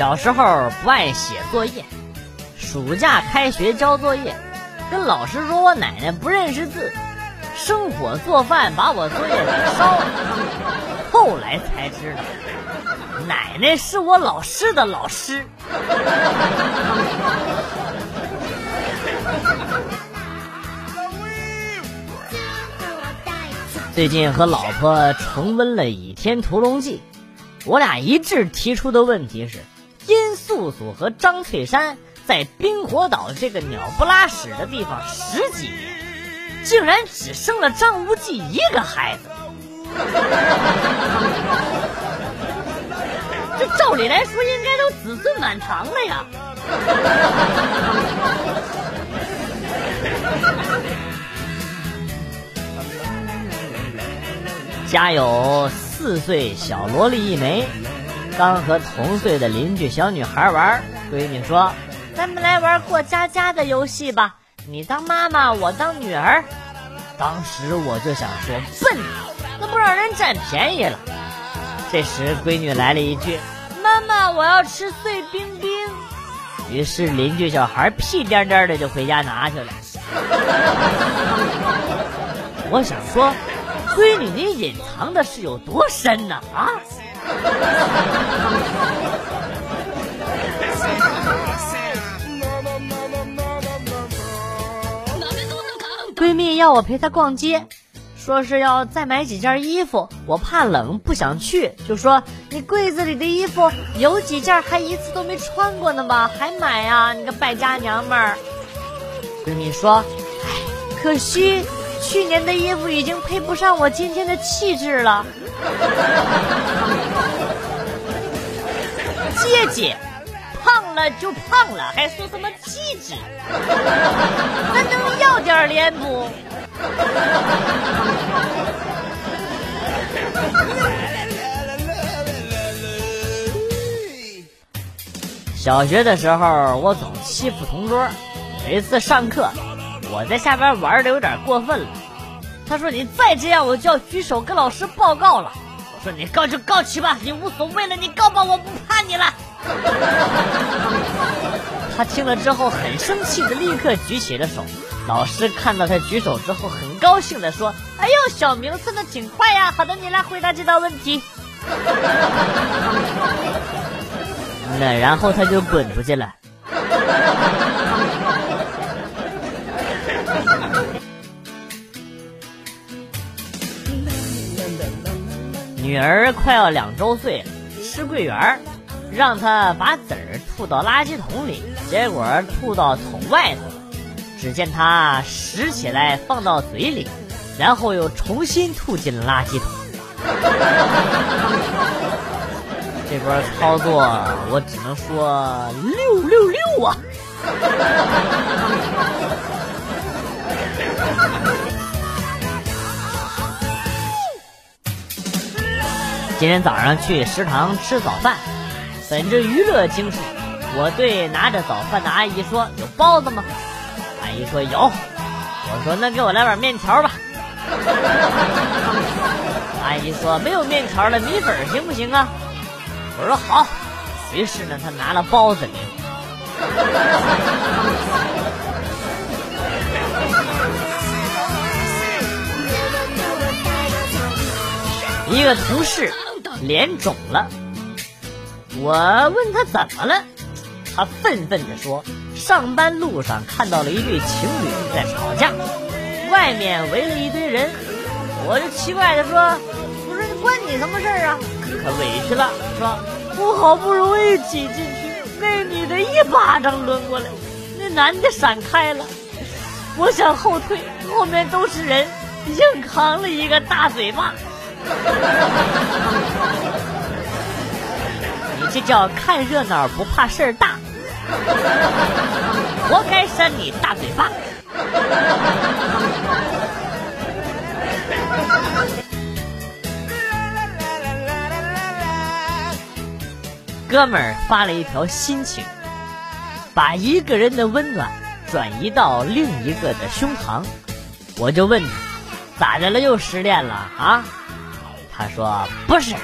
小时候不爱写作业，暑假开学交作业，跟老师说我奶奶不认识字，生火做饭把我作业给烧了。后来才知道，奶奶是我老师的老师。最近和老婆重温了《倚天屠龙记》，我俩一致提出的问题是：素素和张翠山在冰火岛这个鸟不拉屎的地方十几年，竟然只生了张无忌一个孩子。这照理来说应该都子孙满堂了呀。家有四岁小萝莉一枚，刚和同岁的邻居小女孩玩。闺女说：“咱们来玩过家家的游戏吧，你当妈妈，我当女儿。”当时我就想说：“笨，那不让人占便宜了。”这时闺女来了一句：“妈妈，我要吃碎冰冰。”于是邻居小孩屁颠颠的就回家拿去了。我想说。闺女，你隐藏的是有多深呢？啊！闺蜜要我陪她逛街，说是要再买几件衣服，我怕冷不想去，就说你柜子里的衣服有几件还一次都没穿过呢吧，还买呀？你个败家娘们儿！闺蜜说：“哎，可惜。”去年的衣服已经配不上我今天的气质了。姐姐，胖了就胖了，还说什么气质？咱能要点脸不？小学的时候，我总欺负同桌。有一次上课。我在下边玩的有点过分了，他说你再这样我就要举手跟老师报告了。我说你告就告去吧，你无所谓了，你告吧，我不怕你了。他听了之后很生气的立刻举起了手。老师看到他举手之后很高兴的说：“哎呦，小明算的挺快呀，好的，你来回答这道问题。”那然后他就滚出去了。女儿快要两周岁，吃桂圆，让她把籽儿吐到垃圾桶里，结果吐到桶外头了。只见她拾起来放到嘴里，然后又重新吐进了垃圾桶。这波操作，我只能说六六六啊！今天早上去食堂吃早饭，本着娱乐精神，我对拿着早饭的阿姨说：“有包子吗？”阿姨说：“有。”我说：“那给我来碗面条吧。”阿姨说：“没有面条了，米粉行不行啊？”我说：“好。”于是呢，她拿了包子给我。一个同事脸肿了，我问他怎么了，他愤愤地说：上班路上看到了一对情侣在吵架，外面围了一堆人，我就奇怪地说：我说关你什么事儿啊？可委屈了，说我好不容易挤进去，那女的一巴掌抡过来，那男的闪开了，我想后退，后面都是人，硬扛了一个大嘴巴。你这叫看热闹不怕事儿大，活该扇你大嘴巴。哥们儿发了一条心情，把一个人的温暖转移到另一个的胸膛，我就问他，咋的了？又失恋了啊？他说：“不是，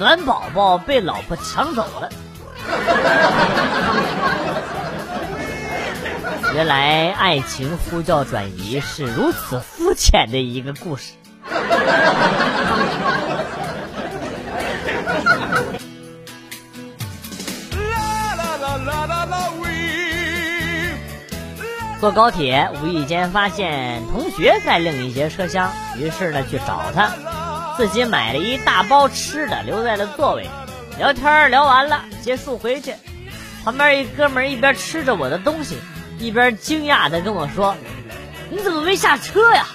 暖宝宝被老婆抢走了。”原来爱情呼叫转移是如此肤浅的一个故事。坐高铁，无意间发现同学在另一节车厢，于是呢去找他，自己买了一大包吃的，留在了座位。聊天聊完了，结束回去，旁边一哥们一边吃着我的东西，一边惊讶的跟我说：“你怎么没下车呀？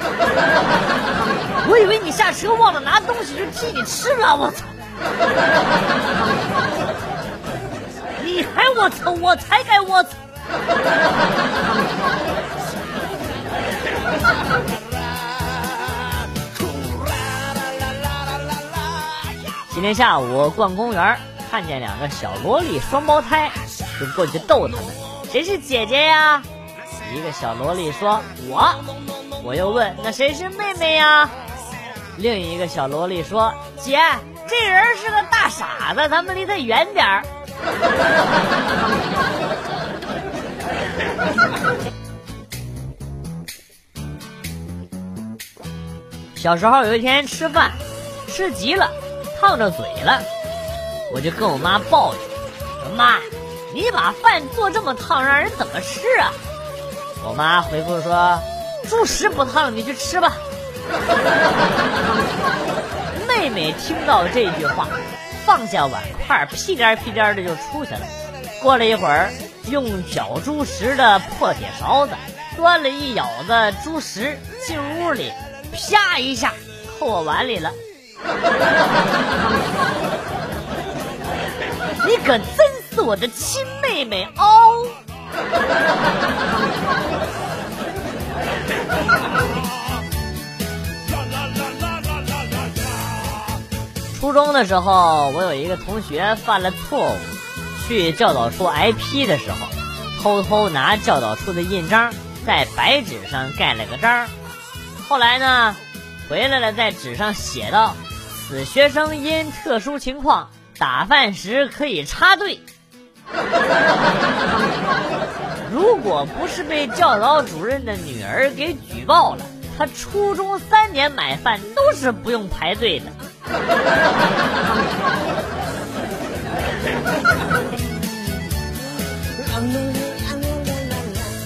我以为你下车忘了拿东西就替你吃了，我操！你还我操，我才该我操！”今天下午逛公园，看见两个小萝莉双胞胎，就过去逗他们：“谁是姐姐呀？”一个小萝莉说：“我。”我又问：“那谁是妹妹呀？”另一个小萝莉说：“姐，这人是个大傻子，咱们离他远点儿。”小时候有一天吃饭，吃急了，烫着嘴了，我就跟我妈抱怨：“妈，你把饭做这么烫，让人怎么吃啊？”我妈回复说：“猪食不烫，你去吃吧。”妹妹听到这句话，放下碗筷，屁颠屁颠的就出去了。过了一会儿，用搅猪食的破铁勺子端了一舀子猪食进屋里。啪一下，扣我碗里了。你可真是我的亲妹妹哦！初中的时候，我有一个同学犯了错误，去教导处挨批的时候，偷偷拿教导处的印章在白纸上盖了个章。后来呢，回来了，在纸上写道：“此学生因特殊情况打饭时可以插队。如果不是被教导主任的女儿给举报了，他初中三年买饭都是不用排队的。”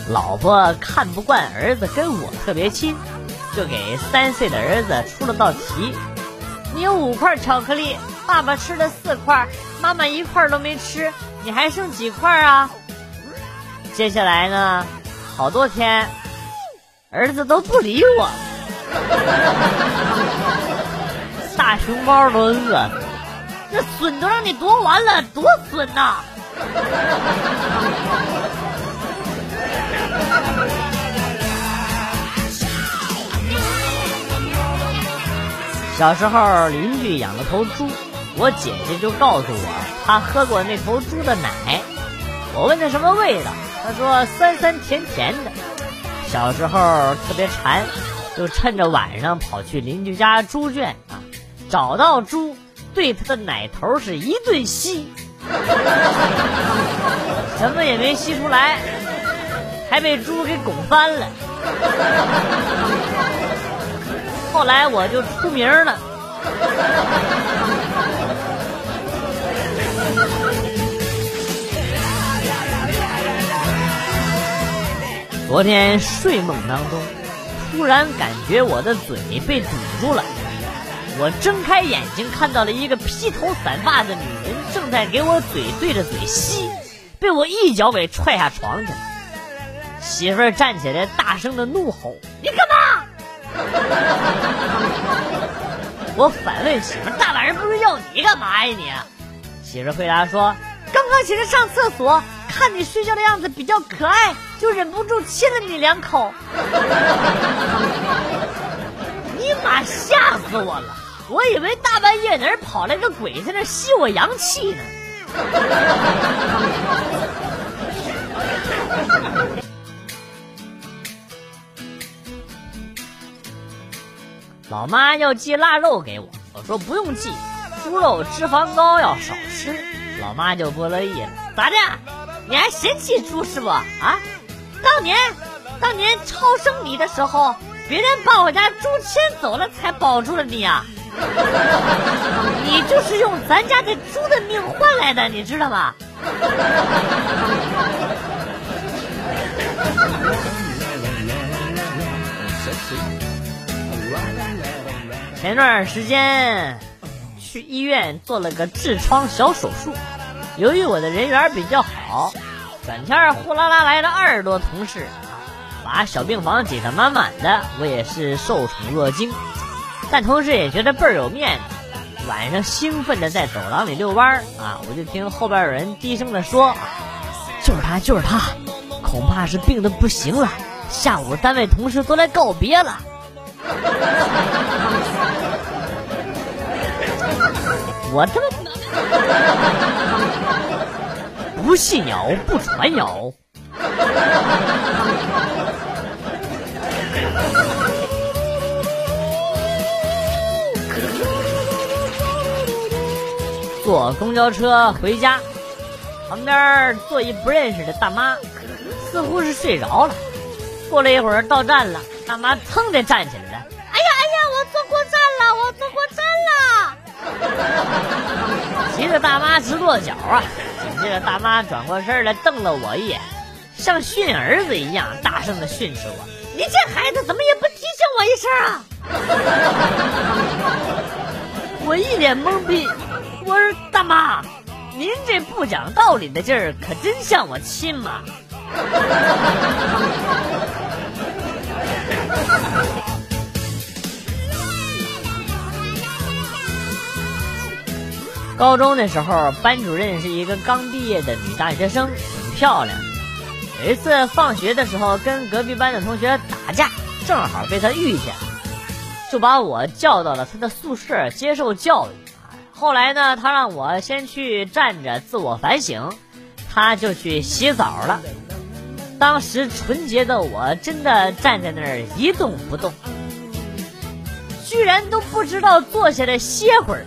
老婆看不惯儿子跟我特别亲。就给三岁的儿子出了道题：你有五块巧克力，爸爸吃了四块，妈妈一块都没吃，你还剩几块啊？接下来呢，好多天，儿子都不理我，大熊猫都饿死了，这笋都让你夺完了，多损呐！小时候，邻居养了头猪，我姐姐就告诉我，她喝过那头猪的奶。我问她什么味道，她说酸酸甜甜的。小时候特别馋，就趁着晚上跑去邻居家猪圈啊，找到猪，对它的奶头是一顿吸，什么也没吸出来，还被猪给拱翻了。后来我就出名了。昨天睡梦当中，突然感觉我的嘴被堵住了。我睁开眼睛，看到了一个披头散发的女人正在给我嘴对着嘴吸，被我一脚给踹下床去了。媳妇儿站起来，大声的怒吼：“你干嘛？” 我反问媳妇：“大晚上不睡觉，你干嘛呀你？”媳妇回答说：“刚刚起来上厕所，看你睡觉的样子比较可爱，就忍不住亲了你两口。”你妈吓死我了！我以为大半夜哪儿跑来个鬼在那吸我阳气呢。老妈要寄腊肉给我，我说不用寄，猪肉脂肪高要少吃。老妈就不乐意了，咋的？你还嫌弃猪是不？啊？当年当年超生你的时候，别人把我家猪牵走了才保住了你啊！你就是用咱家这猪的命换来的，你知道吗？前段时间去医院做了个痔疮小手术，由于我的人缘比较好，转天呼啦啦来了二十多同事，把小病房挤得满满的，我也是受宠若惊。但同时也觉得倍儿有面子。晚上兴奋的在走廊里遛弯啊，我就听后边有人低声的说：“就是他，就是他，恐怕是病的不行了。下午单位同事都来告别了。”我他妈不信鸟不传谣。坐公交车回家，旁边坐一不认识的大妈，似乎是睡着了。过了一会儿到站了，大妈噌的站起来急得大妈直跺脚啊！紧接着大妈转过身来瞪了我一眼，像训儿子一样大声的训斥我：“你这孩子怎么也不提醒我一声啊！” 我一脸懵逼。我说大妈，您这不讲道理的劲儿可真像我亲妈。高中的时候，班主任是一个刚毕业的女大学生，挺漂亮。有一次放学的时候，跟隔壁班的同学打架，正好被她遇见，就把我叫到了她的宿舍接受教育。后来呢，他让我先去站着自我反省，他就去洗澡了。当时纯洁的我真的站在那儿一动不动，居然都不知道坐下来歇会儿。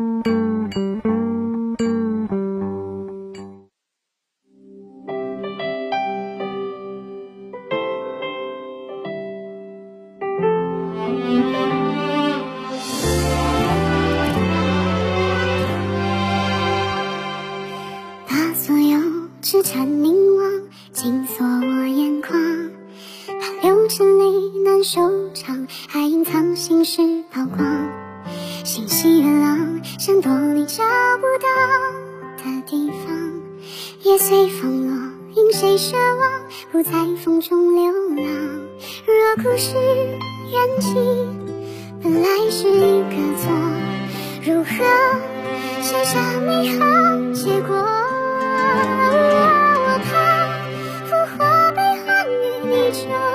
收场，还隐藏心事，曝光，心系的浪，闪躲你找不到的地方，也随风落。因谁奢望不在风中流浪？若故事缘起本来是一个错，如何写下美好结果？我怕，浮华悲欢与离愁。